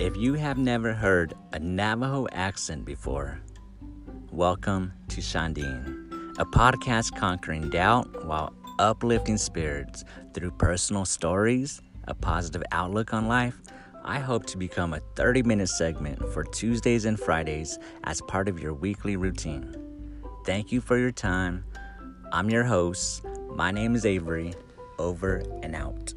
If you have never heard a Navajo accent before, welcome to Shandine, a podcast conquering doubt while uplifting spirits through personal stories, a positive outlook on life. I hope to become a 30 minute segment for Tuesdays and Fridays as part of your weekly routine. Thank you for your time. I'm your host. My name is Avery. Over and out.